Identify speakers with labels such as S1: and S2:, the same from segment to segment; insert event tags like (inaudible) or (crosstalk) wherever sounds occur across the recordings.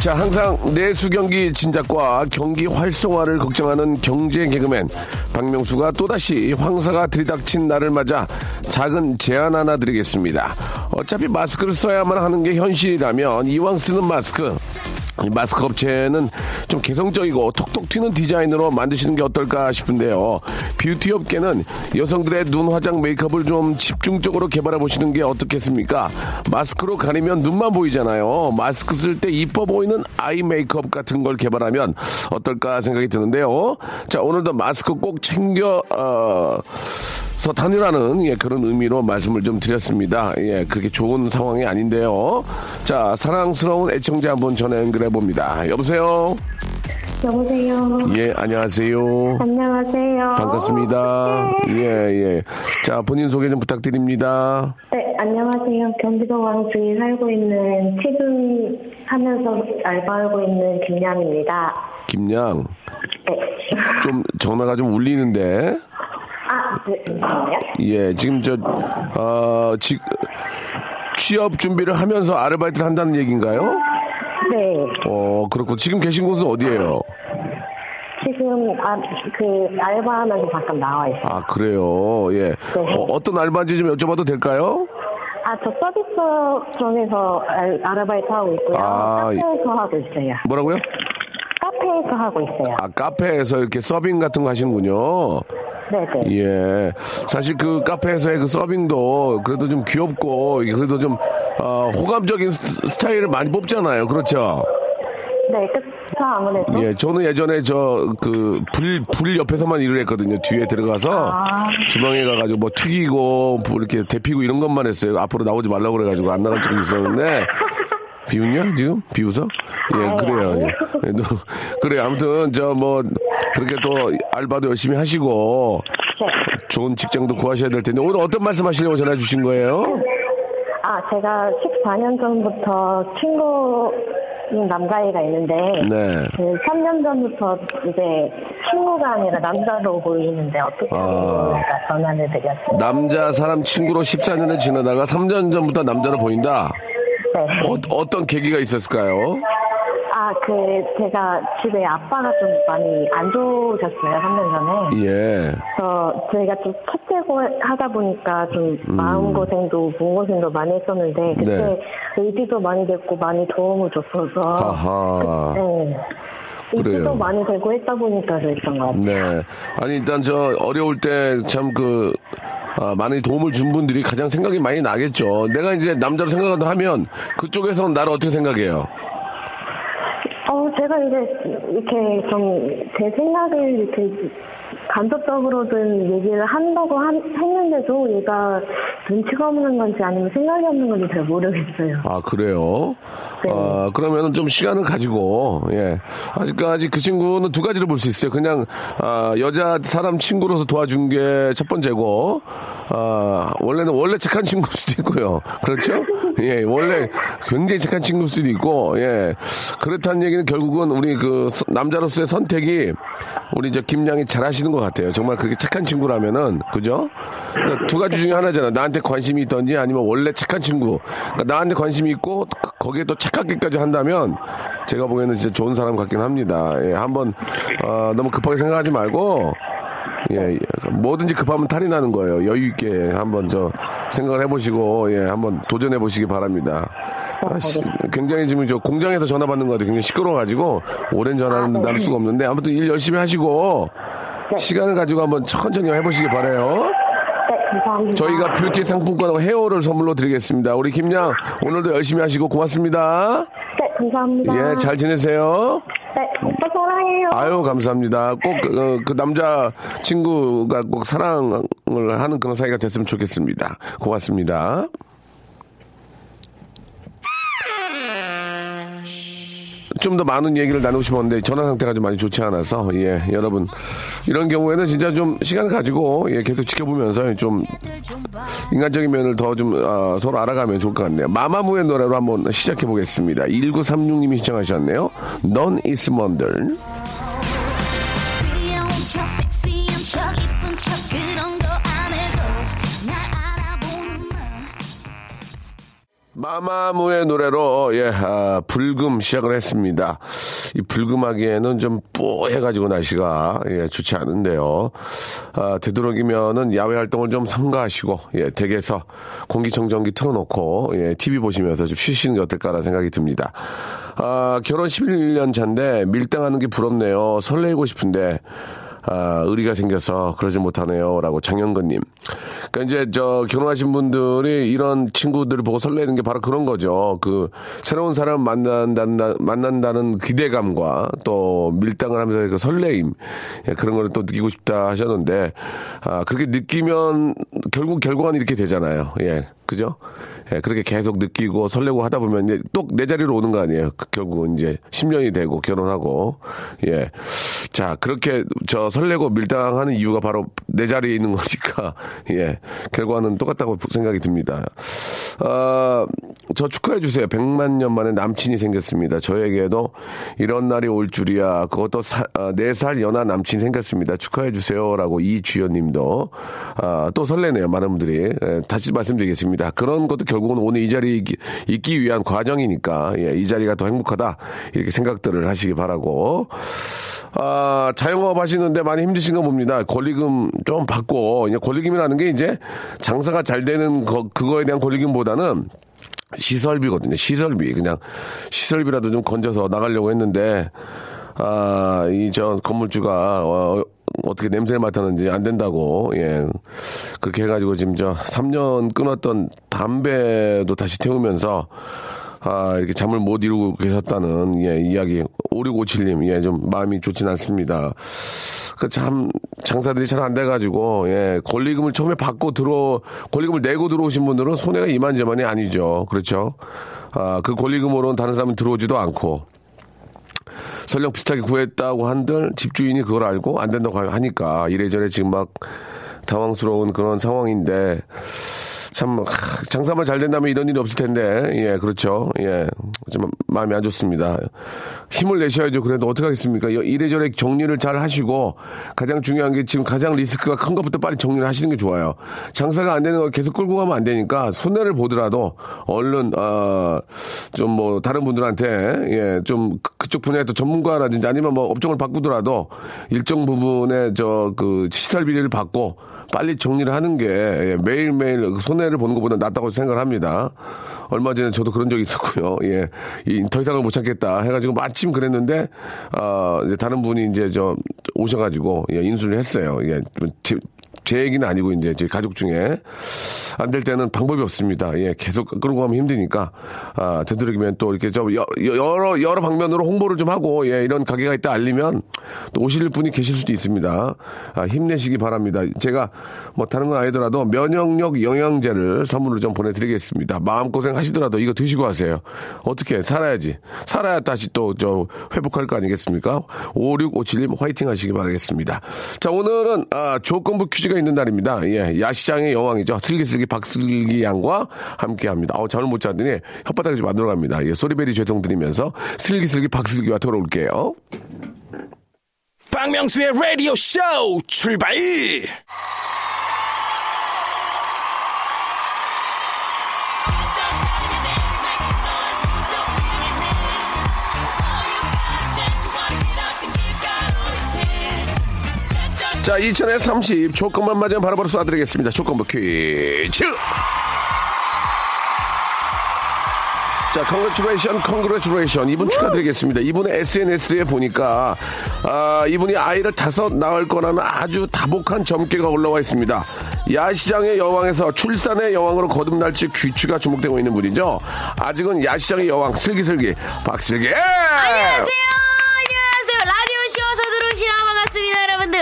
S1: 자, 항상 내수 경기 진작과 경기 활성화를 걱정하는 경제 개그맨 박명수가 또다시 황사가 들이닥친 날을 맞아 작은 제안 하나 드리겠습니다. 어차피 마스크를 써야만 하는 게 현실이라면 이왕 쓰는 마스크 이 마스크 업체는 좀 개성적이고 톡톡 튀는 디자인으로 만드시는 게 어떨까 싶은데요. 뷰티 업계는 여성들의 눈 화장 메이크업을 좀 집중적으로 개발해 보시는 게 어떻겠습니까? 마스크로 가리면 눈만 보이잖아요. 마스크 쓸 때 이뻐 보이는 아이 메이크업 같은 걸 개발하면 어떨까 생각이 드는데요. 자, 오늘도 마스크 꼭 챙겨, 어, 서 다니라는 예, 그런 의미로 말씀을 좀 드렸습니다. 예, 그렇게 좋은 상황이 아닌데요. 자, 사랑스러운 애청자 한번 전화 연결해 봅니다. 여보세요.
S2: 여보세요.
S1: 예, 안녕하세요.
S2: 안녕하세요.
S1: 반갑습니다. 예, 예. 자, 본인 소개 좀 부탁드립니다.
S2: 네, 안녕하세요. 경기도 광주에 살고 있는 퇴근 하면서 알바하고 있는 김양입니다.
S1: 김양.
S2: 네.
S1: 좀 전화가 좀 울리는데. (laughs)
S2: 아, 네, 잠깐만요.
S1: 예, 지금 저, 어, 지, 취업 준비를 하면서 아르바이트를 한다는 얘기인가요?
S2: 네.
S1: 어, 그렇고. 지금 계신 곳은 어디예요?
S2: 지금 아, 그 알바하면서 잠깐 나와 있어요.
S1: 아, 그래요. 예. 어, 떤 알바인지 좀 여쭤봐도 될까요?
S2: 아, 저 서비스 쪽에서 알, 아르바이트 하고 있고요.
S1: 아,
S2: 카페에서 하고 있어요.
S1: 뭐라고요?
S2: 카페에서 하고 있어요.
S1: 아, 카페에서 이렇게 서빙 같은 거 하시는군요.
S2: 네네.
S1: 예. 사실 그 카페에서의 그 서빙도 그래도 좀 귀엽고, 그래도 좀, 어, 호감적인 스- 스타일을 많이 뽑잖아요. 그렇죠?
S2: 네, 그쵸, 아무래도.
S1: 예, 저는 예전에 저그불불 옆에서만 일을 했거든요. 뒤에 들어가서 주방에 가가지고 뭐 튀기고 뭐 이렇게 데피고 이런 것만 했어요. 앞으로 나오지 말라고 그래가지고 안 나갈 적이 있었는데 (laughs) 비웃냐 지금 비웃어? 예,
S2: 아유,
S1: 그래요.
S2: 아유.
S1: 예. 예, 너- 그래 아무튼 저 뭐 그렇게 또 알바도 열심히 하시고
S2: 네.
S1: 좋은 직장도 구하셔야 될 텐데 오늘 어떤 말씀하시려고 전화 주신 거예요?
S2: 아, 제가 14년 전부터 친구인 남자애가 있는데,
S1: 네.
S2: 그 3년 전부터 이제 친구가 아니라 남자로 보이는데 어떻게
S1: 아.
S2: 전화를 드렸어요.
S1: 남자 사람 친구로 14년을 지내다가 3년 전부터 남자로 보인다.
S2: 네.
S1: 어, 어떤 계기가 있었을까요?
S2: 아, 그, 제가 집에 아빠가 좀 많이 안 좋으셨어요, 3년 전에.
S1: 예.
S2: 그래서 저희가 좀 첫째고 하다 보니까 좀
S1: 음.
S2: 마음고생도 몸고생도 많이 했었는데, 그때
S1: 네.
S2: 의지도 많이 됐고 많이 도움을 줬어서.
S1: 하하.
S2: 네.
S1: 그래 요.
S2: 의지도 많이 되고 했다 보니까 그랬던 것 같아요.
S1: 네. 아니, 일단 저 어려울 때 참 그, 아, 많이 도움을 준 분들이 가장 생각이 많이 나겠죠. 내가 이제 남자로 생각한다 하면 그쪽에서는 나를 어떻게 생각해요?
S2: 어, 제가 이제 이렇게 좀 제 생각을 이렇게 간접적으로든 얘기를 한다고 한- 했는데도 얘가 눈치가 없는 건지 아니면 생각이 없는 건지 잘 모르겠어요.
S1: 아, 그래요?
S2: 네.
S1: 아, 그러면은 좀 시간을 가지고, 예. 아직까지 그 친구는 두 가지로 볼 수 있어요. 그냥, 아, 여자 사람 친구로서 도와준 게 첫 번째고, 아, 원래는 원래 착한 친구일 수도 있고요. 그렇죠? (laughs) 예, 원래 굉장히 착한 친구일 수도 있고, 예. 그렇다는 얘기는 결국은 우리 그 서- 남자로서의 선택이 우리 이제 김양이 잘 하시는 것 같아요. 정말 그렇게 착한 친구라면은, 그죠? 그러니까 두 가지 중에 하나잖아. 나한테 관심이 있던지 아니면 원래 착한 친구. 그러니까 나한테 관심이 있고 그- 거기에 또 착하게까지 한다면 제가 보기에는 진짜 좋은 사람 같긴 합니다. 예, 한번 어, 너무 급하게 생각하지 말고 예, 예. 뭐든지 급하면 탈이 나는 거예요. 여유 있게 한번 저 생각을 해보시고 예, 한번 도전해 보시기 바랍니다. 아, 씨, 굉장히 지금 저 공장에서 전화 받는 거 같아요. 굉장히 시끄러워가지고 오랜 전화는
S2: 아, 네.
S1: 수가 없는데 아무튼 일 열심히 하시고 시간을 가지고 한번 천천히 해보시기 바래요.
S2: 네, 감사합니다.
S1: 저희가 뷰티 상품권하고 헤어를 선물로 드리겠습니다. 우리 김양 오늘도 열심히 하시고 고맙습니다.
S2: 네, 감사합니다.
S1: 예, 잘 지내세요.
S2: 네, 사랑해요.
S1: 아유 감사합니다. 꼭그그 남자 친구가 꼭 사랑을 하는 그런 사이가 됐으면 좋겠습니다. 고맙습니다. 좀 더 많은 얘기를 나누고 싶었는데 전화 상태가 좀 많이 좋지 않아서 예 여러분 이런 경우에는 진짜 좀 시간을 가지고 예 계속 지켜보면서 좀 인간적인 면을 더좀 서로 알아가면 좋을 것 같네요. 마마무의 노래로 한번 시작해 보겠습니다. 1936님이 신청하셨네요. 넌 이스 먼들. 마마무의 노래로 예 아, 불금 시작을 했습니다. 이 불금하기에는 좀 뽀해가지고 날씨가 예 좋지 않은데요. 아, 되도록이면은 야외 활동을 좀 삼가하시고 예 댁에서 공기청정기 틀어놓고 예 TV 보시면서 좀 쉬시는 게 어떨까라는 생각이 듭니다. 아 결혼 11년 차인데 밀당하는 게 부럽네요. 설레고 싶은데 아, 의리가 생겨서 그러지 못하네요. 라고 장영근님. 그러니까 이제 저 결혼하신 분들이 이런 친구들을 보고 설레는 게 바로 그런 거죠. 그 새로운 사람 만난다는, 만난다는 기대감과 또 밀당을 하면서 그 설레임. 예, 그런 걸또 느끼고 싶다 하셨는데, 아, 그렇게 느끼면 결국 결과는 이렇게 되잖아요. 예. 그죠? 예, 그렇게 계속 느끼고 설레고 하다 보면 이제 또 내 자리로 오는 거 아니에요. 그 결국은 이제 10년이 되고 결혼하고. 예. 자, 그렇게 저 설레고 밀당하는 이유가 바로 내 자리에 있는 거니까. (laughs) 예. 결과는 똑같다고 생각이 듭니다. 아, 저 축하해 주세요. 100만 년 만에 남친이 생겼습니다. 저에게도 이런 날이 올 줄이야. 그것도 사, 아, 4살 연하 남친 생겼습니다. 축하해 주세요. 라고 이주연 님도 아, 또 설레네요. 많은 분들이. 예, 다시 말씀드리겠습니다. 그런 것도 결국은 오늘 이 자리에 있기, 위한 과정이니까 예, 이 자리가 더 행복하다. 이렇게 생각들을 하시기 바라고. 아, 자영업 하시는데 많이 힘드신 거 봅니다. 권리금 좀 받고, 이제 권리금이라는 게 이제 장사가 잘 되는 거, 그거에 대한 권리금보다는 시설비거든요. 시설비. 그냥 시설비라도 좀 건져서 나가려고 했는데, 아, 이 저 건물주가, 어, 어떻게 냄새를 맡았는지 안 된다고, 예. 그렇게 해가지고 지금 저 3년 끊었던 담배도 다시 태우면서, 아, 이렇게 잠을 못 이루고 계셨다는, 예, 이야기. 5657님, 예, 좀 마음이 좋진 않습니다. 그 참, 장사들이 잘 안 돼가지고, 예, 권리금을 처음에 받고 들어, 권리금을 내고 들어오신 분들은 손해가 이만저만이 아니죠. 그렇죠? 아, 그 권리금으로는 다른 사람은 들어오지도 않고, 설령 비슷하게 구했다고 한들 집주인이 그걸 알고 안 된다고 하니까 이래저래 지금 막 당황스러운 그런 상황인데 참 하, 장사만 잘 된다면 이런 일이 없을 텐데. 예 그렇죠. 예 좀 마음이 안 좋습니다. 힘을 내셔야죠. 그래도 어떻게 하겠습니까? 이- 이래저래 정리를 잘 하시고 가장 중요한 게 지금 가장 리스크가 큰 것부터 빨리 정리를 하시는 게 좋아요. 장사가 안 되는 걸 계속 끌고 가면 안 되니까 손해를 보더라도 얼른 어 좀 뭐 다른 분들한테 예 좀 그쪽 분야의 또 전문가라든지 아니면 뭐 업종을 바꾸더라도 일정 부분의 저 그 시설비를 받고 빨리 정리를 하는 게 예, 매일매일 그 손해를 보는 것보다 낫다고 생각을 합니다. 얼마 전에 저도 그런 적이 있었고요. 예. 이, 더 이상은 못 참겠다 해가지고 마침 그랬는데, 아, 이제 다른 분이 이제 저 오셔가지고, 예, 인수를 했어요. 예. 제, 제 얘기는 아니고 이제 제 가족 중에 안 될 때는 방법이 없습니다. 예, 계속 끌고 가면 힘드니까 아, 되도록이면 또 이렇게 좀 여- 여러 여러 방면으로 홍보를 좀 하고 예, 이런 가게가 있다 알리면 또 오실 분이 계실 수도 있습니다. 아, 힘내시기 바랍니다. 제가 뭐 다른 건 아니더라도 면역력 영양제를 선물로 좀 보내드리겠습니다. 마음 고생 하시더라도 이거 드시고 하세요. 어떻게 살아야지. 살아야 다시 또 저 회복할 거 아니겠습니까? 5657님 화이팅 하시기 바라겠습니다. 자, 오늘은 아, 조건부 퀴즈가 있는 날입니다. 예, 야시장의 여왕이죠. 슬기슬기 박슬기 양과 함께 합니다. 어, 잠을 못 자더니 혓바닥이 좀안 들어갑니다. 예, 소리베리 죄송드리면서 슬기슬기 박슬기와 돌아올게요.
S3: 박명수의 라디오 쇼 출발!
S1: 자, 2000에 30 조건만 맞으면 바로바로 쏴드리겠습니다. 조건부 퀴즈. 자, congratulation, congratulation. 이분 축하드리겠습니다. 이분의 SNS에 보니까, 아, 이분이 아이를 다섯 낳을 거라는 아주 다복한 점괘가 올라와 있습니다. 야시장의 여왕에서 출산의 여왕으로 거듭날지 귀추가 주목되고 있는 분이죠. 아직은 야시장의 여왕, 슬기슬기, 박슬기.
S4: 안녕하세요. 안녕하세요.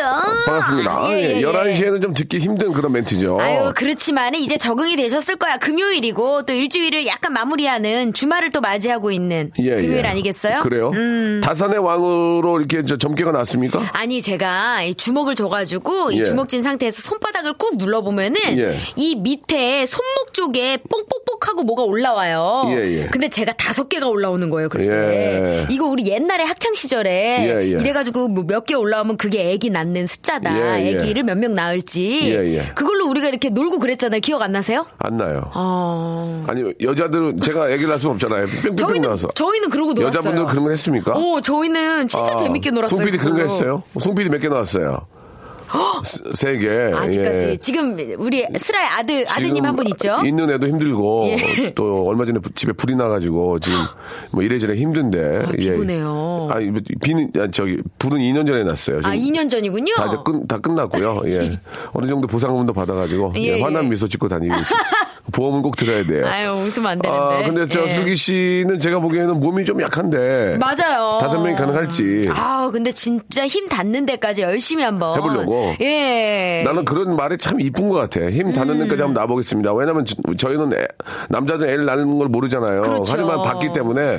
S4: 어, 반갑습니다. 예, 예, 예.
S1: 11시에는 좀 듣기 힘든 그런 멘트죠.
S4: 아유, 그렇지만 이제 적응이 되셨을 거야. 금요일이고 또 일주일을 약간 마무리하는 주말을 또 맞이하고 있는
S1: 예,
S4: 금요일
S1: 예.
S4: 아니겠어요?
S1: 그래요?
S4: 음.
S1: 다산의 왕으로 이렇게 저 점괘가 났습니까?
S4: 아니 제가 이 주먹을 줘가지고 이
S1: 예.
S4: 주먹 쥔 상태에서 손바닥을 꾹 눌러보면은
S1: 예.
S4: 이 밑에 손목 쪽에 뽕뽕뽕 하고 뭐가 올라와요.
S1: 예, 예.
S4: 근데 제가 다섯 개가 올라오는 거예요. 글쎄
S1: 예.
S4: 이거 우리 옛날에 학창 시절에
S1: 예, 예.
S4: 이래가지고 뭐 몇 개 올라오면 그게 애기 낳는 숫자다. 애기를 몇 명 낳을지
S1: 예, 예.
S4: 그걸로 우리가 이렇게 놀고 그랬잖아요. 기억 안 나세요?
S1: 안 나요.
S4: 어.
S1: 아니, 여자들은 제가 얘기를 할 수는 없잖아요. 뺑뺑뺑
S4: 저희는
S1: 나와서.
S4: 저희는 그러고 놀았어요.
S1: 여자분들 그런 거 했습니까?
S4: 오, 저희는 진짜
S1: 아,
S4: 재밌게 놀았어요.
S1: 송PD 그런 거. 했어요? 송PD 몇 개 나왔어요? 세- 세 개.
S4: 아직까지
S1: 예.
S4: 지금 우리 슬아의 아들 아드님 한 분 있죠?
S1: 있는 애도 힘들고
S4: 예.
S1: 또 얼마 전에 부- 집에 불이 나가지고 지금 뭐 이래저래 힘든데.
S4: 아, 비보네요.
S1: 아니 비는 아, 저기 불은 2년 전에 났어요.
S4: 아,
S1: 지금
S4: 2년 전이군요.
S1: 다, 이제 끝, 다 끝났고요. (laughs) 예. 어느 정도 보상금도 받아가지고
S4: 예,
S1: 예, 환한
S4: 예.
S1: 미소 짓고 다니고 있어요. (laughs) 보험은 꼭 들어야 돼요.
S4: 아유, 웃으면 안 되는데.
S1: 아, 근데 저
S4: 예.
S1: 슬기 씨는 제가 보기에는 몸이 좀 약한데.
S4: 맞아요.
S1: 다섯 명이 가능할지.
S4: 아, 근데 진짜 힘 닿는 데까지 열심히 한번
S1: 해보려고.
S4: 예.
S1: 나는 그런 말이 참 이쁜 것 같아. 힘 닿는
S4: 음.
S1: 데까지 한번 나보겠습니다. 왜냐면 저- 저희는 애- 남자들 애를 낳는 걸 모르잖아요.
S4: 그렇죠. 음.
S1: 하지만 봤기 때문에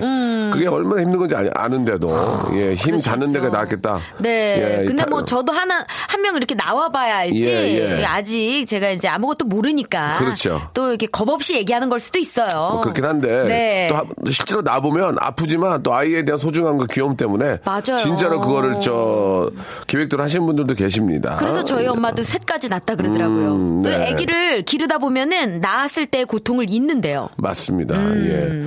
S1: 그게 얼마나 힘든 건지 아는데도 예, 힘 닿는 데가 낫겠다.
S4: 네.
S1: 예,
S4: 근데
S1: 다-
S4: 뭐 저도 하나 한 명 이렇게 나와봐야 알지.
S1: 예, 예.
S4: 아직 제가 이제 아무것도 모르니까.
S1: 그렇죠.
S4: 또 이렇게 겁 없이 얘기하는 걸 수도 있어요.
S1: 뭐 그렇긴 한데
S4: 네.
S1: 또 하- 실제로 나 보면 아프지만 또 아이에 대한 소중함과 귀여움 때문에
S4: 맞아요.
S1: 진짜로 그거를 저 계획대로 하시는 분들도 계십니다.
S4: 그래서 저희 엄마도 셋까지 낳았다 그러더라고요.
S1: 음,
S4: 그
S1: 네.
S4: 아기를 기르다 보면은 낳았을 때 고통을 잊는데요.
S1: 맞습니다. 예.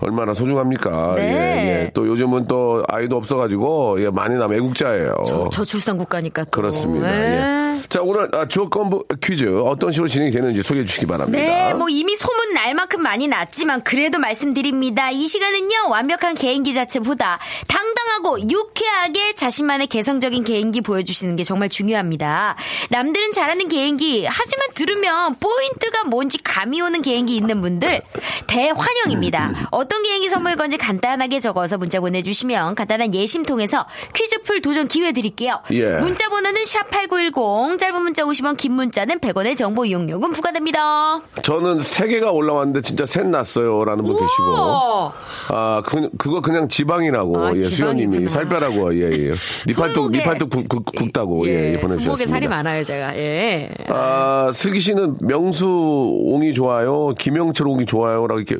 S1: 얼마나 소중합니까?
S4: 음. 네.
S1: 예, 예. 또 요즘은 또 아이도 없어가지고 예, 많이 남 애국자예요.
S4: 저 출산 국가니까 또.
S1: 그렇습니다.
S4: 네.
S1: 예. 자, 오늘 아, 조건부 퀴즈 어떤 식으로 진행이 되는지 소개해 주시기 바랍니다.
S4: 네, 뭐 이미 소문 날 만큼 많이 났지만 그래도 말씀드립니다. 이 시간은요 완벽한 개인기 자체보다 당당하고 유쾌하게 자신만의 개성적인 개인기 보여주시는 게 정말 중요합니다. 남들은 잘하는 개인기 하지만 들으면 포인트가 뭔지 감이 오는 개인기 있는 분들 대환영입니다. 어떤 개인기 선물 건지 간단하게 적어서 문자 보내주시면 간단한 예심 통해서 퀴즈 풀 도전 기회 드릴게요.
S1: 예.
S4: 문자 번호는 샵 #8910 짧은 문자 50원, 긴 문자는 100원의 정보 이용료금 부과됩니다.
S1: 저는 세 개가 올라왔는데 진짜 셋 났어요 라는 분 계시고. 아, 그, 그거 그냥 지방이라고.
S4: 아,
S1: 예, 수현님이. 살 빼라고. 예, 예. (laughs) 니팔뚝,
S4: 손목에-
S1: 니팔뚝 굽, 굽, 굽다고. 예, 예, 보내주셨습니다.
S4: 살이 많아요, 제가. 예.
S1: 아, 슬기 씨는 명수 옹이 좋아요? 김영철 옹이 좋아요? 라고 이렇게.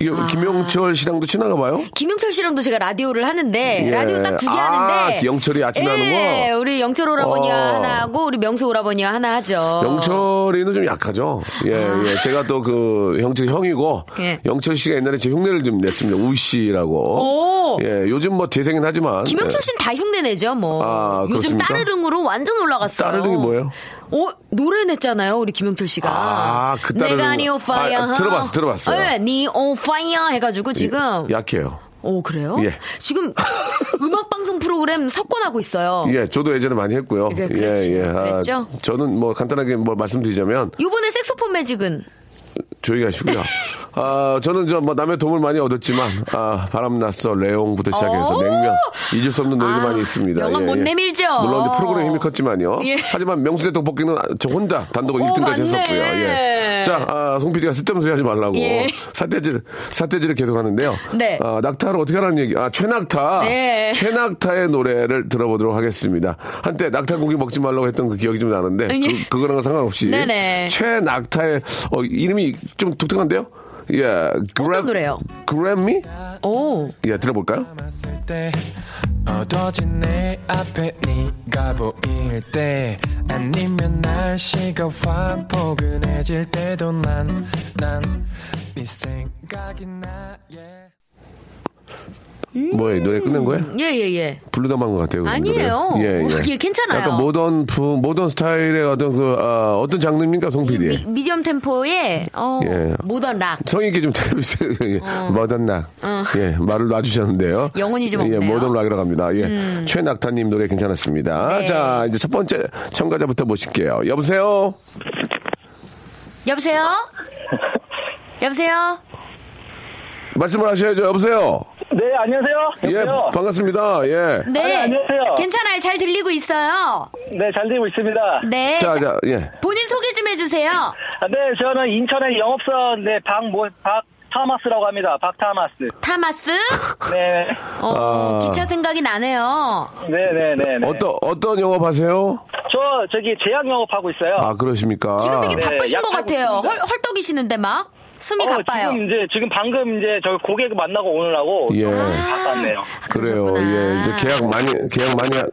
S1: 이게
S4: 아.
S1: 김영철 씨랑도 친한가 봐요?
S4: 김영철 씨랑도 제가 라디오를 하는데
S1: 예.
S4: 라디오 딱 두개
S1: 아,
S4: 하는데
S1: 영철이 아침에 하는
S4: 예,
S1: 거?
S4: 우리 영철 오라버니와
S1: 어.
S4: 하나 하고 우리 명수 오라버니와 하나 하죠.
S1: 영철이는 좀 약하죠. 예, 예. 제가 또그 형철 형이고
S4: 아. 예.
S1: 영철 씨가 옛날에 제 흉내를 좀 냈습니다. 우 씨라고.
S4: 오.
S1: 예, 요즘 뭐 대세긴 하지만.
S4: 김영철
S1: 예.
S4: 씨는 다 흉내 내죠, 뭐.
S1: 아,
S4: 요즘
S1: 그렇습니까?
S4: 따르릉으로 완전 올라갔어요.
S1: 따르릉이 뭐예요?
S4: 어, 노래 냈잖아요, 우리 김영철 씨가.
S1: 아, 그 따르릉.
S4: 내가 니 오빠야.
S1: 아, 들어봤어, 들어봤어요.
S4: 네, 니 오빠야 해가지고 지금.
S1: 약해요.
S4: 오, 그래요?
S1: 예.
S4: 지금 음악 방송 프로그램 석권하고 있어요.
S1: 예, 저도 예전에 많이 했고요.
S4: 네, 그랬죠.
S1: 예, 예.
S4: 그랬죠?
S1: 저는 뭐 간단하게 뭐 말씀드리자면
S4: 요번에 색소폰 매직은
S1: 조용히 하시고요. (laughs) 아, 저는 저 뭐 남의 도움을 많이 얻었지만, 아, 바람났어, 레옹부터 시작해서
S4: 오!
S1: 냉면, 잊을 수 없는 노래가
S4: 아,
S1: 많이 있습니다.
S4: 영원 못 내밀죠?
S1: 물론 프로그램 힘이 컸지만요.
S4: 예.
S1: 하지만 명수대 떡볶이는 저 혼자 단독으로
S4: 오,
S1: 1등까지
S4: 맞네.
S1: 했었고요. 예. 자, 아, 송 PD가 쓸데없는 소리 하지 말라고.
S4: 예.
S1: 사태질, 사태질을 계속 하는데요.
S4: 네.
S1: 아, 낙타를 어떻게 하라는 얘기, 아, 최낙타.
S4: 네.
S1: 최낙타의 노래를 들어보도록 하겠습니다. 한때 낙타 고기 먹지 말라고 했던 그 기억이 좀 나는데,
S4: 예.
S1: 그, 그거랑은 상관없이.
S4: 네네.
S1: 최낙타의, 어, 이름이 좀 독특한데요? 예.
S4: 어떤 노래요?
S1: 그래미?
S4: 오.
S1: 예, 들어볼까요?
S5: 남았을 때 어두워진 내 앞에 네가 보일 때 아니면 날씨가 확 포근해질 때도 난 난 네 생각이 나 yeah.
S1: 뭐예요? 노래 끝낸 거야?
S4: 예, 예, 예.
S1: 부르다 만 것 같아요. 그
S4: 아니에요.
S1: 예, 예.
S4: 예, 괜찮아요.
S1: 약간 모던 프, 모던 스타일의 어떤 그, 아, 어떤 장르입니까, 송 PD?
S4: 미, 미디엄 템포의 어,
S1: 예.
S4: 모던 락.
S1: 성의 있게 좀 해주세요. (laughs) 예. 모던 락. 예, 말을 놔주셨는데요.
S4: 어. 영혼이 좀
S1: 예,
S4: 없네요. 음.
S1: 모던 락이라고 합니다. 예. 최낙타님 노래 괜찮았습니다.
S4: 네.
S1: 자, 이제 첫 번째 참가자부터 모실게요. 여보세요?
S4: 여보세요? 여보세요?
S1: 말씀을 하셔야죠. 여보세요?
S6: 네, 안녕하세요.
S1: 예,
S6: 여보세요?
S1: 반갑습니다. 예.
S4: 네.
S6: 아니, 안녕하세요.
S4: 괜찮아요. 잘 들리고 있어요.
S6: 네, 잘 되고 있습니다.
S4: 네.
S1: 자,
S4: 자,
S1: 자, 예.
S4: 본인 소개 좀 해주세요.
S6: 아, 네, 저는 인천의 영업선, 네, 박, 뭐, 박, 타마스라고 합니다. 박 타마스.
S4: 타마스? (laughs)
S6: 네,
S4: 어,
S1: 아.
S4: 기차 생각이 나네요.
S6: 네, 네, 네. 네.
S1: 어떤, 어떤 영업 하세요?
S6: 저, 저기, 제약 영업 하고 있어요.
S1: 아, 그러십니까?
S4: 지금 되게
S6: 네,
S4: 바쁘신 것 같아요. 헐, 헐떡이시는데 막 숨이
S6: 어,
S4: 가빠요.
S6: 지금 이제, 지금 방금 이제 저 고객 만나고 오느라고.
S1: 예.
S6: 바빴네요.
S1: 그래요.
S4: 그러셨구나.
S1: 예. 이제 계약 많이, 계약 많이, 하-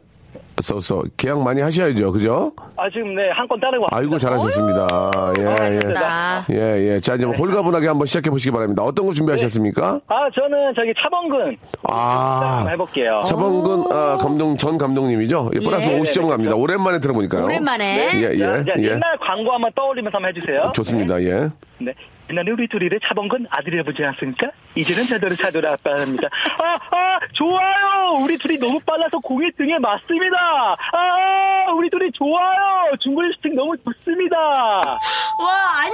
S1: 써서 계약 많이 하셔야죠. 그죠?
S6: 아, 지금 네, 한 건 따르고 왔습니다.
S1: 아이고, 잘하셨습니다. 예,
S4: 잘하셨다.
S1: 예. 예, 예. 자, 이제 홀가분하게 한번 시작해 보시기 바랍니다. 어떤 거 준비하셨습니까?
S6: 아, 저는 저기 차범근.
S1: 아.
S6: 한번 해볼게요.
S1: 차범근 아, 감독 전 감독님이죠. 예, 플러스
S4: 예.
S1: 50점 갑니다. 오랜만에 들어보니까요.
S4: 오랜만에.
S1: 예, 예,
S6: 자, 자,
S1: 예.
S6: 옛날 광고 한번 떠올리면서 한번 해주세요.
S1: 좋습니다. 예.
S6: 네. 옛날에 우리 둘이를 차범근 아들이라 보지 않습니까? 이제는 자도를 자도를 아빠 합니다. 아, 아, 좋아요! 우리 둘이 너무 빨라서 공이 등에 맞습니다! 아, 우리 둘이 좋아요! 중거리 슈팅 너무 좋습니다!
S4: 와, 아니,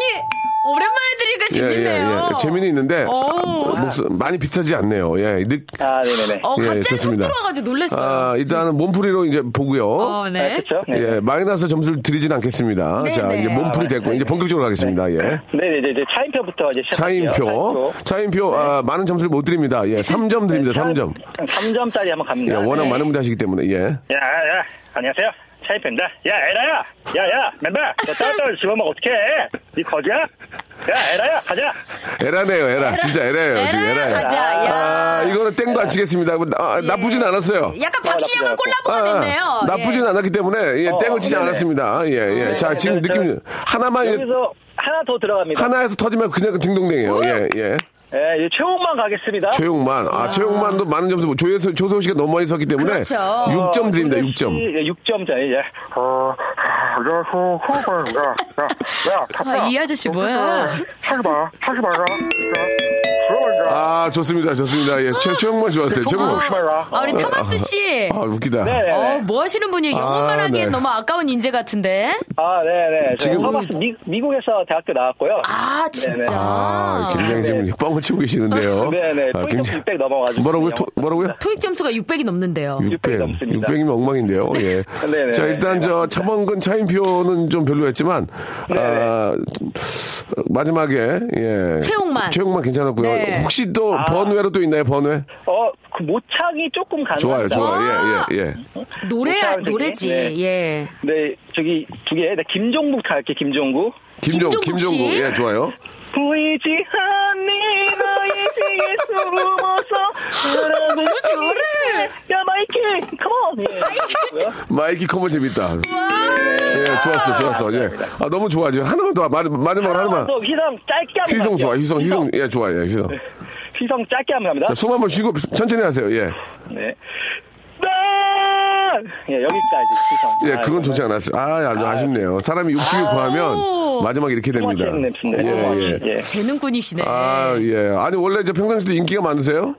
S4: 오랜만에 들으니까
S1: 예, 예,
S4: 재밌네요.
S1: 예. 재미는 있는데
S4: 오.
S1: 목소- 많이 비슷하지 않네요. 예. 늦,
S6: 아, 네네네.
S4: 어,
S1: 예,
S4: 갑자기 훅
S1: 좋습니다.
S4: 들어와가지고 놀랐어요.
S1: 아, 일단은 몸풀이로 이제 보고요.
S4: 어, 네.
S6: 아? 네.
S1: 예, 마이너스 점수를 드리진 않겠습니다.
S4: 네,
S1: 자,
S4: 네.
S1: 이제 몸풀이 됐고, 이제 본격적으로 가겠습니다. 예.
S6: 네네, 이제 차인표부터 이제 시작할게요.
S1: 차인표. 차인표, 아, 많은 점수를 못 드립니다. 예, 3점 드립니다. 3점.
S6: 3점짜리 한번
S1: 예,
S6: 갑니다.
S1: 워낙
S4: 네.
S1: 많은 분들 하시기 때문에, 예.
S6: 야, 야, 야, 안녕하세요. 차인표입니다. 야, 에라야! 야, 야, 맨발! 너 딸딸 집어먹으면 어떡해! 니 거지야? 야, 에라야, 가자!
S1: 에라네요, 에라. 진짜 에라예요, 지금
S4: 에라
S1: 에라예요.
S4: 가자, 야.
S1: 아, 이거는 땡도 안 치겠습니다. 뭐, 나, 나쁘진 않았어요.
S4: 약간 박시영은 콜라보가
S1: 아,
S4: 됐네요.
S1: 나쁘진
S4: 예.
S1: 않았기 때문에, 예,
S6: 어,
S1: 땡을 치지
S6: 네네.
S1: 않았습니다. 예, 예. 자, 지금
S6: 네,
S1: 느낌, 하나만, 예,
S6: 여기서 하나 더 들어갑니다.
S1: 하나에서 터지면 그냥 딩동댕이에요. 예, 예.
S6: 예, 이제 최홍만 가겠습니다.
S1: 최용만. 아, 최용만도 많은 점수, 조혜서, 조세호 씨가 너무 많이 썼기 때문에.
S4: 그렇죠.
S1: 6점 드립니다, 6점.
S6: 6점짜리, 예.
S7: 어, 안녕하세요. 호흡입니다. 야, 야,
S4: 아, 이 아저씨 뭐야?
S7: 하지 마. 하지 마라.
S1: 아, 좋습니다, 좋습니다. 예, 최, 최용만 좋았어요, 최용만.
S7: 하지 마라.
S4: 아, 우리 타마스 씨.
S1: 아, 웃기다.
S6: 네네.
S4: 어, 뭐 하시는 분이에요? 영어만
S1: 아,
S4: 하기엔
S1: 네.
S4: 너무 아까운 인재 같은데.
S6: 아, 네네.
S1: 지금-
S6: 지금 허바스 미, 미국에서 대학교 나왔고요.
S4: 아, 진짜.
S6: 네네.
S1: 아, 굉장히 지금
S6: 네.
S1: 뻥을 치고 계시는데요.
S6: 네네. (laughs)
S1: 아,
S6: 토익 점수 600 넘어가지고.
S1: 뭐라고요? 토- 뭐라고요?
S4: 토익 점수가 600이 넘는데요.
S1: 600.
S6: 넘습니다.
S1: 600이면 엉망인데요. 예.
S6: 네네. (laughs)
S1: 자, 일단 저 차범근 차인표는 좀 별로였지만, 아, 마지막에, 예.
S4: 최용만.
S1: 최용만 괜찮았고요.
S4: 네.
S1: 혹시 또 번외로 또 있나요, 번외?
S6: 어, 그 모창이 조금
S1: 좋아요,
S6: 가능합니다.
S1: 좋아요. 예, 예, 예.
S4: 노래,
S6: 모창
S4: 노래지.
S6: 되게,
S4: 예.
S6: 네, 저기 두 개. 네, 김종국 갈게, 김종국.
S1: 김종,
S4: 김종국
S1: 김종국.
S4: 씨?
S1: 예, 좋아요.
S6: 보이지 않니 너의 뒤에 숨어서 바라보고
S4: 저래.
S6: 야 마이키 come on 예.
S1: 마이키 come on 재밌다. 예, 좋았어, 좋았어. 예. 아, 너무 좋아. 지금 하나만 더, 마, 마지막으로 하나만.
S6: 또 휘성 짧게 한번 갈게요.
S1: 좋아, 휘성, 휘성. 예, 좋아, 예, 휘성.
S6: 휘성 짧게 한번 갑니다
S1: 자, 숨한번 쉬고 천천히 하세요. 예.
S6: 네. 난! 예, 여기까지 휘성
S1: 예,
S6: 아,
S1: 그건 좋지
S6: 정말.
S1: 않았어요. 아, 아주 아쉽네요. 사람이 육즙이 구하면 마지막에 이렇게 됩니다.
S6: 토마토 냄새인데.
S1: 예, 예.
S6: 예.
S4: 재능꾼이시네.
S1: 아, 예. 아니, 원래 이제 평상시도 인기가 많으세요?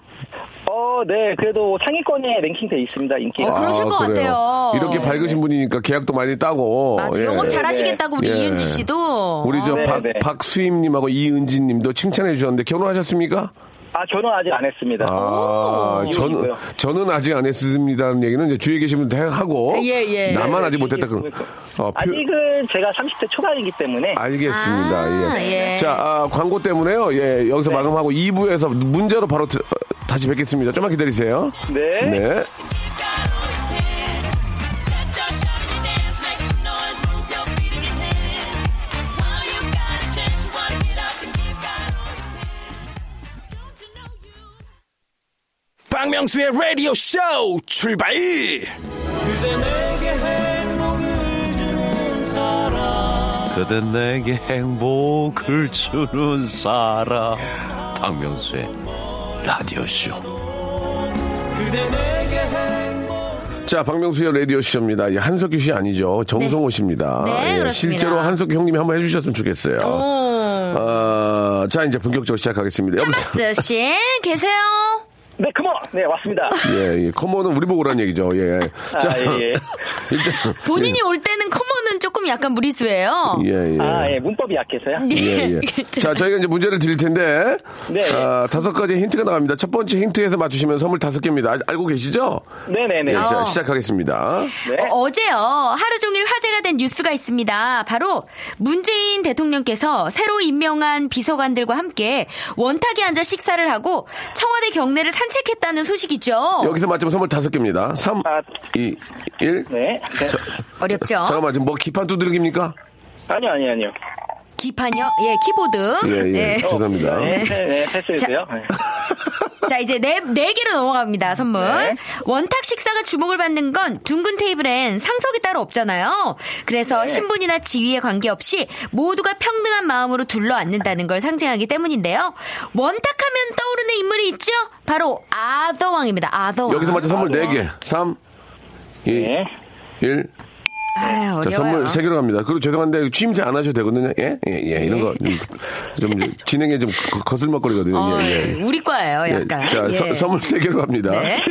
S6: 어, 네, 그래도 상위권에 랭킹돼 있습니다, 인기가.
S4: 어, 그러실 것
S1: 그래요.
S4: 같아요.
S1: 이렇게 밝으신 분이니까 계약도 많이 따고.
S4: 맞아.
S1: 예.
S4: 영업 잘하시겠다고 우리
S1: 예.
S4: 이은지 씨도.
S1: 우리 저
S6: 네,
S1: 박,
S6: 네.
S1: 박수임님하고 이은지 님도 칭찬해 주셨는데 결혼하셨습니까?
S6: 아, 결혼 아직 안 했습니다.
S1: 아, 저는. 저는 아직 안 했습니다는 얘기는 이제 주위에 계신 분들 하고.
S4: 예, 예.
S1: 나만
S6: 네,
S1: 아직 못했다. 그,
S6: 그러니까.
S1: 어, 표-
S6: 아직은 제가 30대 초반이기 때문에.
S1: 알겠습니다.
S4: 아,
S1: 예.
S4: 예.
S1: 자, 아, 광고 때문에요. 예, 여기서 마감하고 2부에서 문제로 바로 드- 어, 다시 뵙겠습니다. 좀만 기다리세요.
S6: 네.
S1: 네.
S3: 박명수의 라디오 쇼 출발!
S8: 그대 내게 행복을 주는 사람 박명수의 라디오 쇼 그대 내게
S1: 자, 박명수의 라디오 쇼입니다. 이 한석규 씨 아니죠. 정성호 씨입니다.
S4: 네,
S1: 예,
S4: 그렇습니다.
S1: 실제로 한석규 형님이 한번 해주셨으면 좋겠어요.
S4: 오.
S1: 아, 자, 이제 본격적으로 시작하겠습니다. 여보세요?
S4: 하마스 씨 계세요?
S6: 네, 컴온! 네, 왔습니다.
S1: 예, 예. 커먼은 우리 보고 오란 얘기죠. 예. 자,
S6: 아, 예, 예. (laughs)
S1: 일단.
S4: 본인이 올 때는 조금 약간 무리수예요.
S1: 예, 예.
S6: 아, 예, 문법이 약해서요.
S1: 예, 예. (laughs) 자, 저희가 이제 문제를 드릴 텐데,
S6: 네.
S1: 아, 다섯 가지 힌트가 나갑니다. 첫 번째 힌트에서 맞추시면 선물 다섯 개입니다. 아, 알고 계시죠?
S6: 네네네.
S1: 예, 자,
S4: 어.
S1: 시작하겠습니다.
S6: 네.
S4: 어, 제요 하루 종일 화제가 된 뉴스가 있습니다. 바로 문재인 대통령께서 새로 임명한 비서관들과 함께 원탁에 앉아 식사를 하고 청와대 경내를 산책했다는 소식이죠.
S1: 여기서 맞추면 선물 다섯 개입니다. 3,
S6: 아.
S1: 2, 1.
S6: 네. 네.
S4: 어렵죠?
S1: 잠깐만, 지금 뭐 기판 두드리기입니까?
S6: 아니요, 아니요, 아니요.
S4: 기판이요? 예, 키보드.
S1: 예, 예.
S4: 네.
S1: 죄송합니다.
S6: 네, 네, 네, 패스해주세요. 네.
S4: 자, 이제 네, 네 개로 넘어갑니다, 선물.
S6: 네.
S4: 원탁 식사가 주목을 받는 건 둥근 테이블엔 상석이 따로 없잖아요. 그래서
S6: 네.
S4: 신분이나 지위에 관계없이 모두가 평등한 마음으로 둘러 앉는다는 걸 상징하기 때문인데요. 원탁 하면 떠오르는 인물이 있죠? 바로 아더왕입니다, 아더왕.
S1: 여기서 맞춰 선물
S6: 아,
S1: 네 개. 3, 2,
S6: 네.
S1: 1. 자,
S4: 어려워요.
S1: 선물 세 개로 갑니다. 그리고 죄송한데 취임새 안 하셔도 되거든요. 예? 예, 예. 이런 거. 좀 진행에 좀 거- 거슬먹거리거든요.
S4: 어,
S1: 예, 예.
S4: 우리 과예요,
S1: 예,
S4: 약간.
S1: 자,
S4: 예.
S1: 서- 선물 세 개로 갑니다.
S4: 네.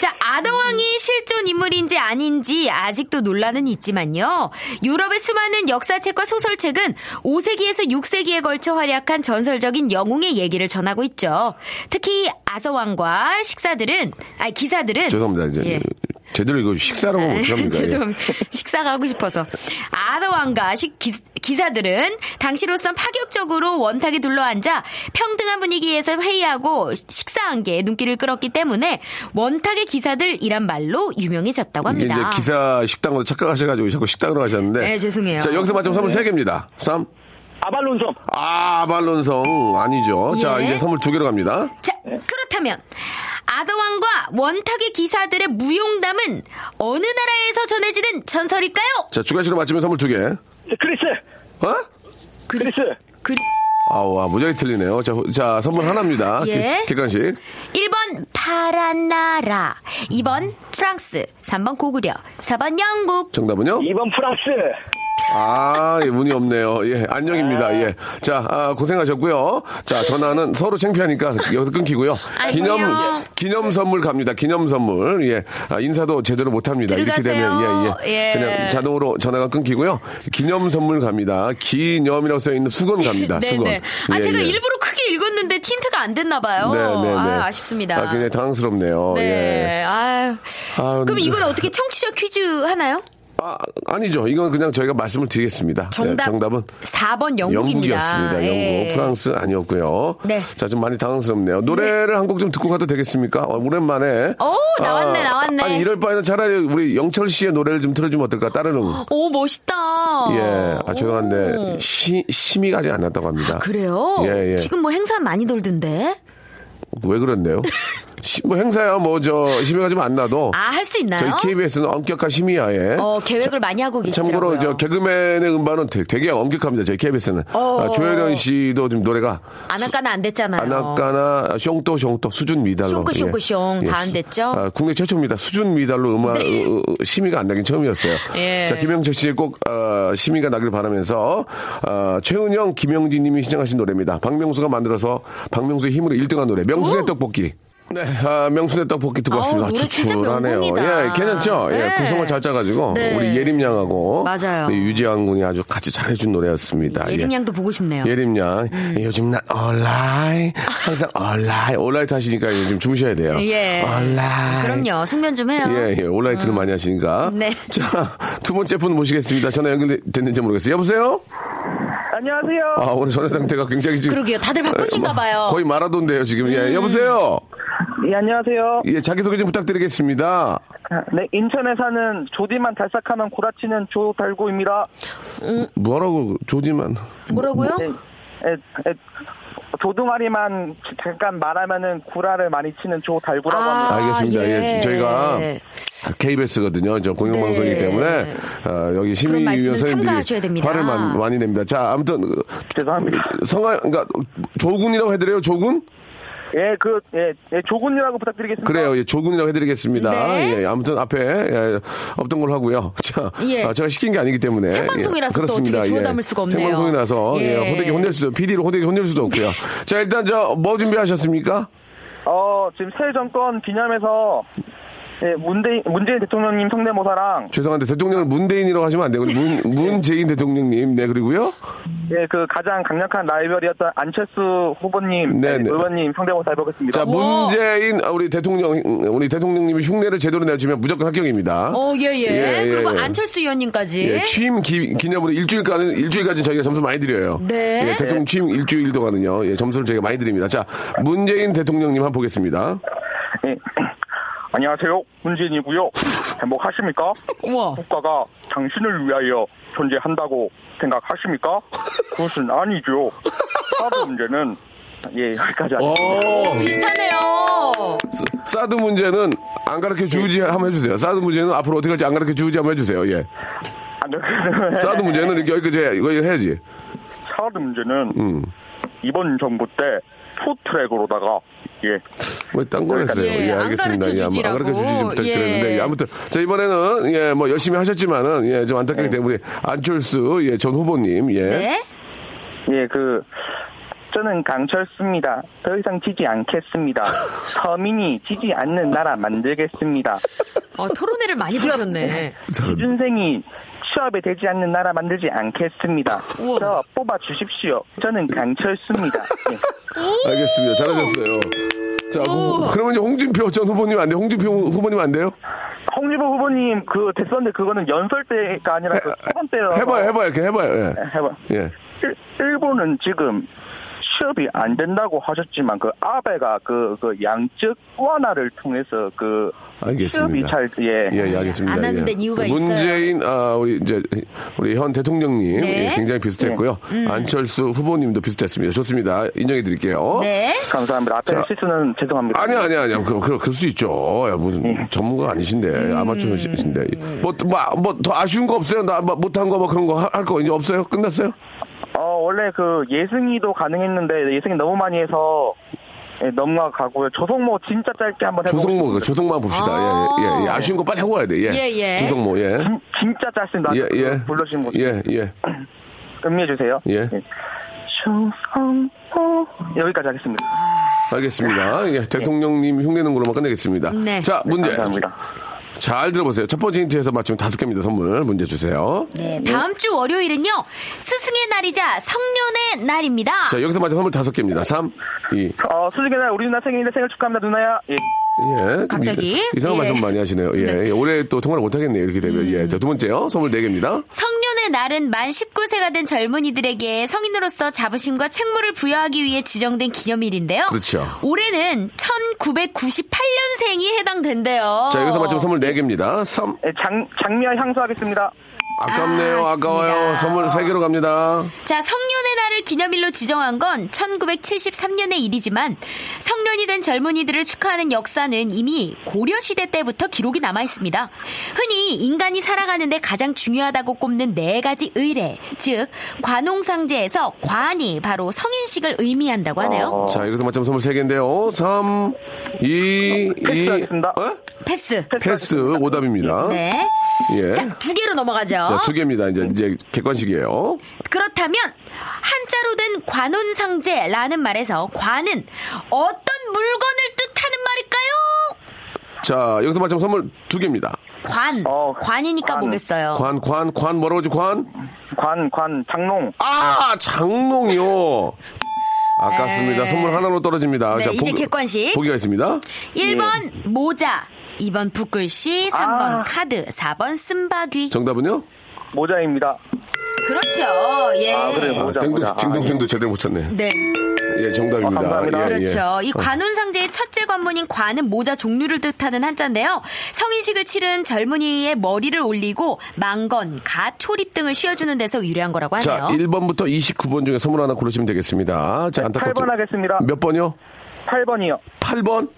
S4: 자, 아더왕이 실존 인물인지 아닌지 아직도 논란은 있지만요. 유럽의 수많은 역사책과 소설책은 5세기에서 6세기에 걸쳐 활약한 전설적인 영웅의 얘기를 전하고 있죠. 특히 아더왕과 식사들은, 아니, 기사들은.
S1: 죄송합니다. 이제
S4: 예.
S1: 제대로 이거 식사로 하면 어떡합니까? (laughs) 예.
S4: 죄송합니다. 식사가 하고 싶어서. 아더왕과 식, 기, 기사들은 당시로선 파격적으로 원탁에 둘러앉아 평등한 분위기에서 회의하고 식사한 게 눈길을 끌었기 때문에 원탁의 기사들이란 말로 유명해졌다고 합니다.
S1: 이제 기사 식당으로 착각하셔가지고 자꾸 식당으로 가셨는데.
S4: 네, 죄송해요.
S1: 자, 여기서 맞추면 선물 세 개입니다. 3.
S6: 아발론섬.
S1: 아, 발론성 아니죠. 자,
S4: 예.
S1: 이제 선물 두 개로 갑니다.
S4: 자, 그렇다면 아더왕과 원탁의 기사들의 무용담은 어느 나라에서 전해지는 전설일까요?
S1: 자, 주간식으로 맞추면 선물 두 개.
S6: 그리스.
S1: 어?
S6: 그리스.
S4: 그리...
S1: 아우, 아, 무지하게 틀리네요. 자, 자 선물 하나입니다.
S4: 예.
S1: 기- 객관식.
S4: 1번 파란 나라, 2번 프랑스, 3번 고구려, 4번 영국.
S1: 정답은요?
S6: 2번 프랑스.
S1: 아, 예, 운이 없네요. 예, 안녕입니다. 예. 자, 아, 고생하셨고요. 자, 전화는 서로 창피하니까 여기서 끊기고요.
S4: 아이고요.
S1: 기념, 기념 선물 갑니다. 기념 선물. 예. 아, 인사도 제대로 못 합니다. 이렇게 되면. 예, 예.
S4: 예.
S1: 그냥 자동으로 전화가 끊기고요. 기념 선물 갑니다. 기념이라고 써있는 수건 갑니다. (laughs) 수건.
S4: 네네. 아,
S1: 예,
S4: 제가
S1: 예.
S4: 일부러 크게 읽었는데 틴트가 안 됐나 봐요.
S1: 네, 네, 네.
S4: 아, 아쉽습니다.
S1: 아, 굉장히 당황스럽네요.
S4: 네.
S1: 예.
S4: 아유.
S1: 아,
S4: 그럼
S1: 네.
S4: 이건 어떻게 청취자 퀴즈 하나요?
S1: 아, 아니죠. 이건 그냥 저희가 말씀을 드리겠습니다.
S4: 정답.
S1: 네, 정답은
S4: 4번 영국입니다.
S1: 영국이었습니다.
S4: 예.
S1: 영국, 프랑스 아니었고요.
S4: 네.
S1: 자, 좀 많이 당황스럽네요. 노래를 한곡 좀 듣고 가도 되겠습니까? 어, 오랜만에.
S4: 오, 나왔네,
S1: 아,
S4: 나왔네.
S1: 아니, 이럴 바에는 차라리 우리 영철 씨의 노래를 좀 틀어주면 어떨까? 따르는.
S4: 오, 멋있다.
S1: 예. 아,
S4: 오.
S1: 죄송한데, 시, 심의가 아직 안 났다고 합니다.
S4: 그래요?
S1: 예, 예.
S4: 지금 뭐 행사 많이 돌던데?
S1: 왜 그런데요? (laughs) 시- 뭐 행사야, 뭐, 저, 심의가 좀 안 나도.
S4: 아, 할 수 있나요?
S1: 저희 KBS는 엄격한 심의하에.
S4: 어, 계획을 많이 하고 계시더라고요.
S1: 참고로 저 개그맨의 음반은 되- 되게 엄격합니다. 저희 KBS는.
S4: 어.
S1: 아, 조혜련 씨도 좀 노래가
S4: 아나까나 안 됐잖아요.
S1: 아나까나 숑또 숑또 수준 미달로
S4: 숑크숑크숑 다안
S1: 수-
S4: 됐죠?
S1: 아, 국내 최초입니다. 수준 미달로 음악 어, 어, 심의가 안 나긴 처음이었어요.
S4: 예.
S1: 자 김영철 씨의 꼭 어, 심의가 나길 바라면서 어, 최은영, 김영진님이 시청하신 노래입니다. 박명수가 만들어서 박명수의 힘으로 1등한 노래 명순의 떡볶이. 네, 아, 명순의 떡볶이 듣고
S4: 아우,
S1: 왔습니다.
S4: 노래 진짜
S1: 추출하네요.
S4: 명곡이다.
S1: 예, 괜찮죠? 예,
S4: 네.
S1: 구성을 잘 짜가지고
S4: 네.
S1: 우리 예림 양하고
S4: 맞아요.
S1: 우리 유지한 군이 아주 같이 잘해준 노래였습니다.
S4: 예림
S1: 예.
S4: 양도 보고 싶네요.
S1: 예림 양. 요즘 난 얼라이 항상 얼라이 올라이트 하시니까 요즘 주무셔야 돼요.
S4: 예.
S1: 얼라이.
S4: 그럼요. 숙면 좀 해요.
S1: 예, 예, 올라이트를 많이 하시니까.
S4: 네.
S1: 자, 두 번째 분 모시겠습니다. 전화 연결됐는지 모르겠어요. 여보세요?
S6: 안녕하세요.
S1: 아, 오늘 전화 상태가 굉장히 지금.
S4: 그러게요. 다들 바쁘신가
S1: 어,
S4: 봐요.
S1: 거의 마라돈데요, 지금.
S4: 음.
S1: 예, 여보세요?
S6: 예, 안녕하세요.
S1: 예, 자기소개 좀 부탁드리겠습니다.
S6: 네, 인천에 사는 조디만 달싹하면 구라치는 조달구입니다.
S1: 뭐라고, 조지만.
S4: 뭐라고요?
S6: 네, 에, 에, 조둥아리만 잠깐 말하면은 구라를 많이 치는 조달구라고
S4: 아,
S6: 합니다.
S1: 알겠습니다. 예.
S4: 예.
S1: 저희가 KBS거든요. 저 공영방송이기
S4: 네.
S1: 때문에 어, 여기
S4: 삼가하셔야
S1: 선생님들이. 화를 많이, 많이 냅니다. 자, 아무튼 그,
S6: 죄송합니다.
S1: 성화 그러니까 조군이라고 해드려요. 조군?
S7: 예, 그, 예, 예, 조군이라고 부탁드리겠습니다.
S1: 그래요. 예, 조군이라고 해드리겠습니다.
S4: 네.
S1: 예, 아무튼 앞에 예, 없던 걸로 하고요. (laughs) 자,
S4: 예.
S1: 아, 제가 시킨 게 아니기 때문에
S4: 생방송이라서 또
S1: 그렇습니다.
S4: 어떻게 주워 담을 수가 없네요.
S1: 생방송이라서 예.
S4: 예.
S1: 호되게 혼낼 수도 PD로 호되게 혼낼 수도 없고요. (laughs) 자, 일단 저 뭐 준비하셨습니까?
S7: 어, 지금 새 정권 기념해서, 예, 문재인, 문재인 대통령님 성대모사랑,
S1: 죄송한데 대통령을 문대인이라고 하시면 안 되고 문 (laughs) 문재인 대통령님 네 그리고요.
S7: 예, 그 가장 강력한 라이벌이었던 안철수 후보님,
S1: 네,
S7: 네,
S1: 네.
S7: 의원님 성대모사 해보겠습니다.
S1: 자, 문재인 아, 우리 대통령 우리 대통령님이 흉내를 제대로 내주면 무조건 합격입니다.
S4: 어, 예, 예.
S1: 예,
S4: 그리고
S1: 예.
S4: 안철수 의원님까지.
S1: 예, 취임 기, 기념으로 일주일간 일주일까지 저희가 점수 많이 드려요.
S4: 네.
S1: 예, 대통령 취임 일주일 동안은요. 예, 점수를 저희가 많이 드립니다. 자, 문재인 대통령님 한번 보겠습니다.
S7: 예. 안녕하세요. 문재인이고요. 행복하십니까?
S4: 우와.
S7: 국가가 당신을 위하여 존재한다고 생각하십니까? 그것은 아니죠. 사드 문제는 예 여기까지
S1: 오,
S7: 하겠습니다.
S4: 비슷하네요.
S1: 사- 사드 문제는 안 가르쳐 주지 한번 해주세요. 사드 문제는 앞으로 어떻게 할지 안 가르쳐 주지 한번 해주세요. 예. (laughs) 사드 문제는 이렇게 여기까지 이거 해야지.
S7: 사드 문제는
S1: 음.
S7: 이번 정부 때 포트랙으로다가 예
S1: 뭐딴 걸 했어요.
S4: 예,
S1: 예,
S4: 안
S1: 알겠습니다. 예,
S4: 가르쳐
S1: 안 가르쳐 주지. 부탁드렸는데
S4: 예.
S1: 예, 아무튼 자 이번에는 예, 뭐 열심히 하셨지만은 예, 좀 안타깝기 때문에 안철수 예, 전 후보님 예.
S4: 네.
S7: 예, 그, 저는 강철수입니다. 더 이상 지지 않겠습니다. (laughs) 서민이 지지 않는 나라 만들겠습니다.
S4: 어, 토론회를 많이 보셨네.
S7: 취준생이 취업에 되지 않는 나라 만들지 않겠습니다.
S4: 우와.
S7: 저 뽑아 주십시오. 저는 강철수입니다. 예.
S1: 알겠습니다. 잘하셨어요. 자, 후- 그러면 이제 홍준표 전 후보님 안 돼요? 홍준표 후보님 안 돼요?
S7: 홍지보 후보님 그 됐었는데 그거는 연설 때가 아니라 그 초반 때라
S1: 해봐요, 해봐요, 이렇게 해봐요. 예.
S7: 해봐.
S1: 예.
S7: 일, 일본은 지금 취업이 안 된다고 하셨지만 그 아베가 그, 그 양적 완화를 통해서 그
S1: 알겠습니다.
S7: 취업이 잘 예.
S1: 예, 예, 알겠습니다.
S4: 안 하는
S1: 예.
S4: 이유가 있어요.
S1: 문재인, 아, 우리 이제, 우리 현 대통령님,
S4: 네.
S1: 예, 굉장히 비슷했고요. 안철수 후보님도 비슷했습니다. 좋습니다. 인정해 드릴게요.
S4: 네.
S7: 감사합니다. 앞에
S1: 자.
S7: 실수는 죄송합니다.
S1: 아니, 아니, 아니. 그, 그, 그럴 수 있죠. 야, 무슨
S7: 예.
S1: 전문가 아니신데,
S4: 음.
S1: 아마추어신데. 뭐, 뭐, 뭐, 더 아쉬운 거 없어요? 나, 뭐, 못한 거, 뭐 그런 거할거 이제 없어요? 끝났어요?
S7: 어 원래 그 예승이도 가능했는데 예승이 너무 많이 해서 예, 넘어가고요. 조성모 진짜 짧게 한번 해보고
S1: 조성모, 그 조성모만 봅시다.
S4: 아.
S1: 예, 예, 예. 아쉬운 거 빨리 하고 와야 돼. 예.
S4: 예, 예.
S1: 조성모, 예.
S7: 진, 진짜 짧습니다.
S1: 예, 예.
S7: 불러주신 분
S1: 예, 예. (clears throat)
S7: 음미해 주세요.
S1: 예.
S7: 조성모 여기까지 하겠습니다.
S1: 알겠습니다. 예, 대통령님 흉내는 걸로만 끝내겠습니다.
S4: 네.
S1: 자, 문제.
S7: 감사합니다.
S1: 잘 들어보세요. 첫 번째 힌트에서 맞추면 다섯 개입니다. 선물. 문제 주세요.
S4: 네. 다음 주 월요일은요. 스승의 날이자 성년의 날입니다.
S1: 자, 여기서 맞춘 선물 다섯 개입니다. 3, 2,
S7: 어 수직의 날 우리 누나 생일인데 생일 축하합니다 누나야. 예.
S1: 예.
S4: 갑자기?
S1: 이상한
S4: 예.
S1: 말씀 많이 하시네요. 예. 예. 올해 또 통화를 못하겠네요. 이렇게 되면. 예. 자, 두 번째요. 선물 네 개입니다.
S4: 성년의 날은 만 19세가 된 젊은이들에게 성인으로서 자부심과 책무를 부여하기 위해 지정된 기념일인데요.
S1: 그렇죠.
S4: 올해는 1998년생이 해당된대요.
S1: 자, 여기서 맞추면 선물 네 개입니다. 3,
S7: 예, 장 장미와 향수 하겠습니다.
S1: 아깝네요.
S4: 아,
S1: 아, 까워요. 선물 세 개로 갑니다.
S4: 자, 성년의 날을 기념일로 지정한 건 1973년의 일이지만 성년이 된 젊은이들을 축하하는 역사는 이미 고려시대 때부터 기록이 남아 있습니다. 흔히 인간이 살아가는데 가장 중요하다고 꼽는 네 가지 의례, 즉 관홍상제에서 관이 바로 성인식을 의미한다고 하네요.
S1: 자, 여기서 맞추면 선물 세 개인데요. 3, 2, 2.
S7: 패스하겠습니다.
S1: 어?
S4: 패스.
S1: 패스 오답입니다.
S4: 네.
S1: 예.
S4: 자, 두 개로 넘어가죠.
S1: 자, 두 개입니다. 이제, 이제 객관식이에요.
S4: 그렇다면 한자로 된 관혼상제라는 말에서 관은 어떤 물건을 뜻하는 말일까요?
S1: 자, 여기서 맞추면 선물 두 개입니다.
S4: 관.
S7: 어,
S4: 관이니까
S7: 관.
S4: 뭐겠어요.
S1: 관, 관, 관, 뭐라고 하지, 관?
S7: 관, 관, 장롱.
S1: 아, 장롱이요. 아깝습니다.
S4: 네.
S1: 선물 하나로 떨어집니다.
S4: 네, 이제 객관식.
S1: 보기가 있습니다.
S4: 1번 모자, 2번 붓글씨, 3번
S7: 아.
S4: 카드, 4번 쓴바귀.
S1: 정답은요?
S7: 모자입니다.
S4: 그렇죠. 예.
S7: 아, 그래요.
S1: 아,
S7: 모자,
S1: 땡도,
S7: 모자. 아,
S1: 딩동댕도 제대로 못 쳤네.
S4: 네.
S1: 예, 정답입니다.
S7: 아, 감사합니다.
S1: 예, 예.
S4: 그렇죠. 이 관혼상제의 첫째 관문인 관은 모자 종류를 뜻하는 한자인데요. 성인식을 치른 젊은이의 머리를 올리고 망건, 가, 초립 등을 씌워주는 데서 유래한 거라고
S1: 자,
S4: 하네요.
S1: 1번부터 29번 중에 선물 하나 고르시면 되겠습니다. 자, 안타깝죠.
S7: 8번 하겠습니다.
S1: 몇 번이요?
S7: 8번이요.
S1: 8번.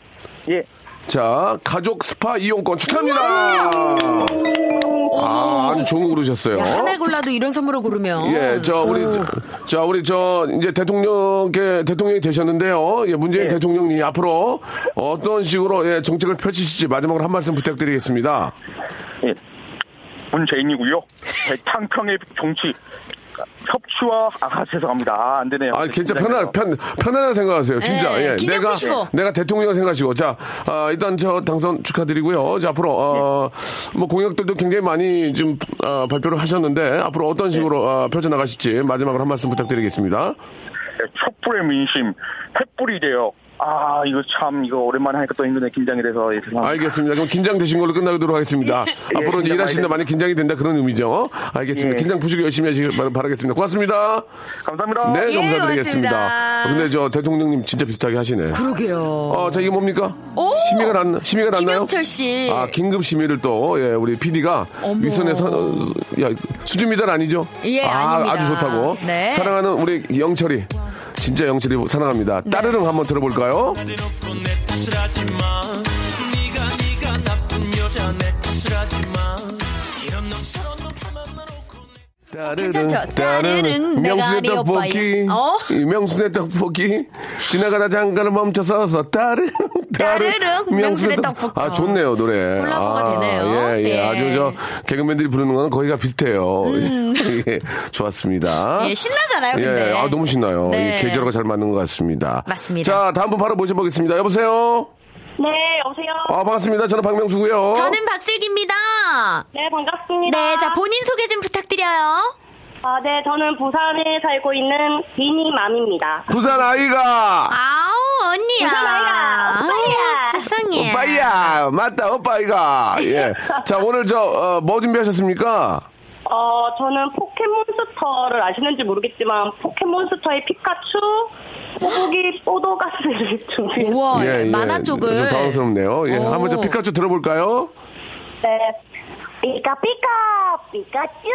S7: 예.
S1: 자, 가족 스파 이용권 축하합니다. 아, 아주 좋은 거 고르셨어요.
S4: 야, 하나 골라도 이런 선물을 고르면.
S1: 예, 저 우리 자, 우리 저 이제 대통령께 대통령이 되셨는데요. 예, 문재인
S7: 네.
S1: 대통령이 앞으로 어떤 식으로 예, 정책을 펼치실지 마지막으로 한 말씀 부탁드리겠습니다.
S7: 예. 문재인이고요. 대탕평의 정치 협치와 아 죄송합니다. 아, 안 되네요.
S1: 아, 괜찮 편안 편 편안하게 생각하세요. 진짜.
S4: 네,
S1: 예. 내가
S4: 푸시고.
S1: 내가 대통령 생각하시고. 자, 아, 일단 저 당선 축하드리고요. 자, 앞으로 어, 뭐 공약들도 굉장히 많이 좀 아, 발표를 하셨는데 앞으로 어떤 식으로 아, 펼쳐 나가실지 마지막으로 한 말씀 부탁드리겠습니다.
S7: 네, 촛불의 민심 횃불이 돼요. 아 이거 참 이거 오랜만에 하니까 또 힘드네 긴장이 돼서 예, 죄송합니다.
S1: 알겠습니다. 그럼 긴장되신 걸로 끝나도록 하겠습니다. (laughs) 앞으로
S7: 긴장
S1: 일하시는데
S7: 많이
S1: 긴장이 된다 그런 의미죠. 알겠습니다.
S7: 예.
S1: 긴장 푸시고 열심히 하시길 바- 바라겠습니다. 고맙습니다.
S7: 감사합니다.
S1: 네,
S4: 예,
S1: 감사드리겠습니다.
S4: 고맙습니다.
S1: 아, 근데 저 대통령님 진짜 비슷하게 하시네.
S4: 그러게요.
S1: 어, 자, 이게 뭡니까?
S4: 오!
S1: 심의가 났, 심의가 났나요?
S4: 김영철 씨.
S1: 아, 긴급 심의를 또, 예, 우리 PD가
S4: 어머.
S1: 윗선에 서, 어, 야, 수준 미달 아니죠?
S4: 예,
S1: 아,
S4: 아닙니다.
S1: 아주 좋다고.
S4: 네.
S1: 사랑하는 우리 영철이. 진짜 영철이 사랑합니다.
S4: 네.
S1: 따르릉 한번 들어볼까요?
S8: 네가 네가 나쁜 여자 내 탓을 하지 마
S1: 따르릉,
S4: 괜찮죠? 따르릉,
S1: 명순의
S4: 네
S1: 떡볶이.
S4: 어?
S1: 이 명순의 떡볶이. 지나가다 잠깐 멈춰서서 따르릉, 따르릉.
S4: 따르릉, 명순의 떡볶이.
S1: 아, 좋네요, 노래.
S4: 콜라보가
S1: 아,
S4: 되네요.
S1: 예, 예.
S4: 예.
S1: 아주 저 개그맨들이 부르는 거는 거기가 비슷해요. (laughs) 예, 좋았습니다.
S4: 음. 예, 신나잖아요, 근데.
S1: 예, 아, 너무 신나요.
S4: 네.
S1: 이 계절과 잘 맞는 것 같습니다.
S4: 맞습니다.
S1: 자, 다음 분 바로 모셔보겠습니다. 여보세요?
S2: 네, 여보세요.
S1: 아, 반갑습니다. 저는 박명수고요
S4: 저는 박슬기입니다.
S2: 네, 반갑습니다.
S4: 네, 자, 본인 소개 좀 부탁드려요.
S2: 아, 네, 저는 부산에 살고 있는 비니맘입니다.
S1: 부산 아이가.
S4: 아우, 언니야.
S2: 부산 아이가, 오빠야.
S4: 아우, 세상에.
S1: 오빠야 맞다 오빠이가 예. (laughs) 자 오늘 저뭐 준비하셨습니까?
S2: 어, 저는 포켓몬스터를 아시는지 모르겠지만, 포켓몬스터의 피카츄, 뽀기 뽀도가스를 (laughs) 준비했어요.
S4: 우와, 만화
S1: 좀
S4: 쪽을.
S1: 당황스럽네요. 예.
S4: 오.
S1: 한번 저 피카츄 들어볼까요?
S2: 네. 피카피카, 피카츄!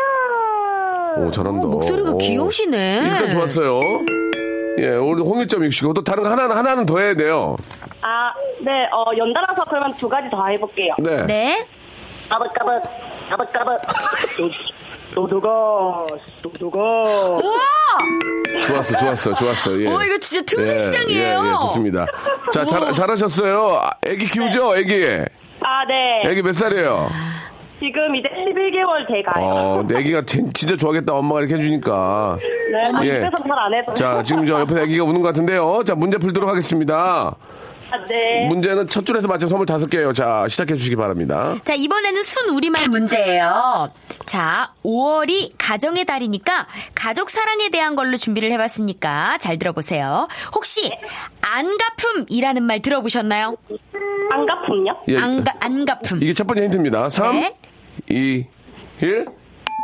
S1: 오 잘한다.
S4: 어, 목소리가
S1: 오.
S4: 귀여우시네.
S1: 일단 좋았어요. 예, 오늘 홍일점 이시고 또 다른 거 하나 하나는 더 해야 돼요.
S2: 아, 네, 어, 연달아서 그러면 두 가지 더 해볼게요.
S1: 네.
S4: 네.
S2: 까벅까벅, 까벅까벅. 도도가, 도도가.
S4: 우와!
S1: 좋았어, 좋았어, 좋았어. 예.
S4: 어, 이거 진짜 틈새 시장이에요.
S1: 예, 예, 좋습니다. 자, 잘, 잘하셨어요. 아, 애기 키우죠, 애기.
S2: 아, 네.
S1: 애기 몇 살이에요?
S2: 지금 이제 11개월 돼가요.
S1: 어, 애기가 진- 진짜 좋아하겠다. 엄마가 이렇게 해주니까.
S2: 네, 아,
S1: 예.
S2: 집에서 잘안 해서.
S1: 자, 지금 저 옆에 애기가 우는 것 같은데요. 자, 문제 풀도록 하겠습니다.
S2: 아, 네.
S1: 문제는 첫 줄에서 맞힌 선물 다섯 개예요. 자, 시작해 주시기 바랍니다.
S4: 자, 이번에는 순 우리말 문제예요. 자, 5월이 가정의 달이니까 가족 사랑에 대한 걸로 준비를 해 봤으니까 잘 들어보세요. 혹시 안가품이라는 말 들어보셨나요?
S2: 안가품요?
S1: 예.
S4: 안가, 안가품.
S1: 이게 첫 번째 힌트입니다. 3,
S4: 네.
S1: 2, 1.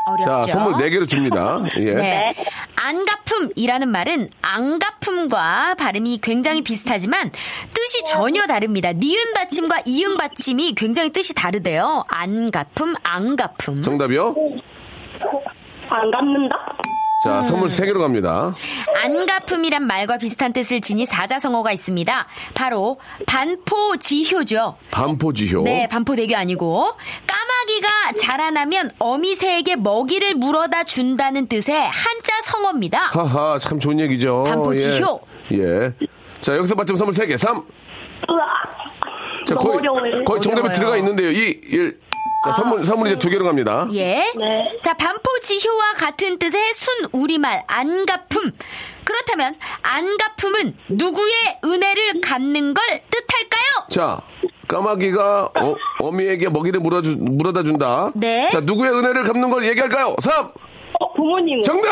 S4: 어렵죠?
S1: 자, 선물 네개를 줍니다. (laughs) 예.
S4: 네. 안가품이라는 말은 안가품과 발음이 굉장히 비슷하지만 뜻이 전혀 다릅니다. 니은 받침과 이응 받침이 굉장히 뜻이 다르대요. 안가품, 안가품.
S1: 정답이요?
S2: 안 갚는다?
S1: 자, 선물 세 개로 갑니다.
S4: 안가품이란 말과 비슷한 뜻을 지닌 사자성어가 있습니다. 바로 반포지효죠.
S1: 반포지효.
S4: 네, 반포대교 아니고 까마귀가 자라나면 어미새에게 먹이를 물어다 준다는 뜻의 한자 성어입니다.
S1: 하하, 참 좋은 얘기죠.
S4: 반포지효.
S1: 예. 예. 자, 여기서 맞점 선물 세 개. 3.
S2: 으아.
S1: 자,
S2: 너무
S1: 거의,
S2: 어려워요.
S1: 거의 정답이
S4: 어려워요.
S1: 들어가 있는데요. 2, 1. 자, 선물, 선물 이제 두 개로 갑니다.
S4: 예.
S2: 네.
S4: 자, 반포지효와 같은 뜻의 순 우리말 안가품. 그렇다면 안가품은 누구의 은혜를 갚는 걸 뜻할까요?
S1: 자, 까마귀가 어, 어미에게 먹이를 물어주, 물어다 준다.
S4: 네.
S1: 자, 누구의 은혜를 갚는 걸 얘기할까요? 3.
S2: 어, 부모님.
S1: 정답!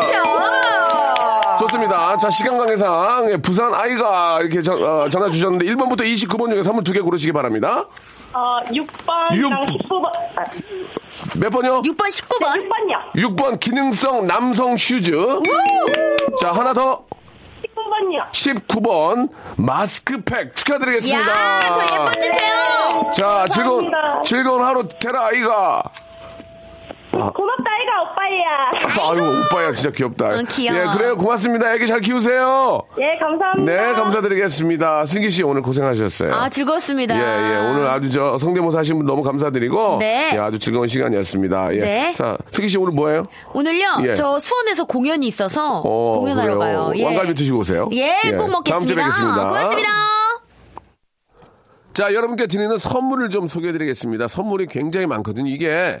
S4: 그렇죠.
S1: 좋습니다. 자, 시간 관계상 예, 부산 아이가 이렇게 전, 어, 전화 주셨는데 1번부터 29번 중에 선물 두 개 고르시기 바랍니다.
S2: 어, 6번이랑
S1: 육.
S2: 19번. 아,
S1: 몇 번요?
S4: 6번, 19번.
S2: 6번이요.
S1: 6번 기능성 남성 슈즈. 자, 하나 더.
S2: 19번이요.
S1: 19번 마스크팩 축하드리겠습니다.
S4: 야, 더 예뻐지세요.
S1: 자, 즐거운
S2: 감사합니다.
S1: 즐거운 하루 되라 아이가.
S2: 고맙다, 아이가, 오빠야. 오빠야.
S1: 아유, 오빠야, 진짜 귀엽다.
S4: 응, 귀여워.
S1: 예, 그래요. 고맙습니다. 애기 잘 키우세요.
S2: 예, 감사합니다.
S1: 네, 감사드리겠습니다. 승기 씨 오늘 고생하셨어요.
S4: 아, 즐거웠습니다.
S1: 예, 예. 오늘 아주 저 성대모사 하신 분 너무 감사드리고.
S4: 네.
S1: 예, 아주 즐거운 시간이었습니다. 예.
S4: 네.
S1: 자, 승기 씨 오늘 뭐예요?
S4: 오늘요,
S1: 예.
S4: 저 수원에서 공연이 있어서
S1: 어,
S4: 공연하러
S1: 그래요.
S4: 가요. 예.
S1: 왕갈비 드시고 오세요.
S4: 예,
S1: 예.
S4: 꼭 먹겠습니다.
S1: 다음 주에 뵙겠습니다.
S4: 고맙습니다.
S1: 자, 여러분께 드리는 선물을 좀 소개해 드리겠습니다. 선물이 굉장히 많거든요. 이게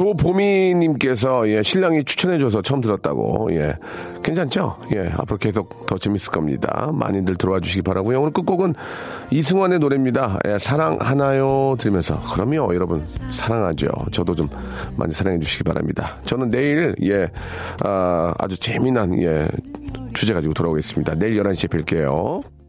S1: 조보미님께서 예, 신랑이 추천해줘서 처음 들었다고 예 괜찮죠? 예 앞으로 계속 더 재밌을 겁니다. 많이들 들어와 주시기 바라고요. 오늘 끝곡은 이승환의 노래입니다. 예, 사랑하나요 들으면서 그럼요 여러분 사랑하죠. 저도 좀 많이 사랑해 주시기 바랍니다. 저는 내일 예 아, 아주 재미난 예 주제 가지고 돌아오겠습니다. 내일 11시에 뵐게요.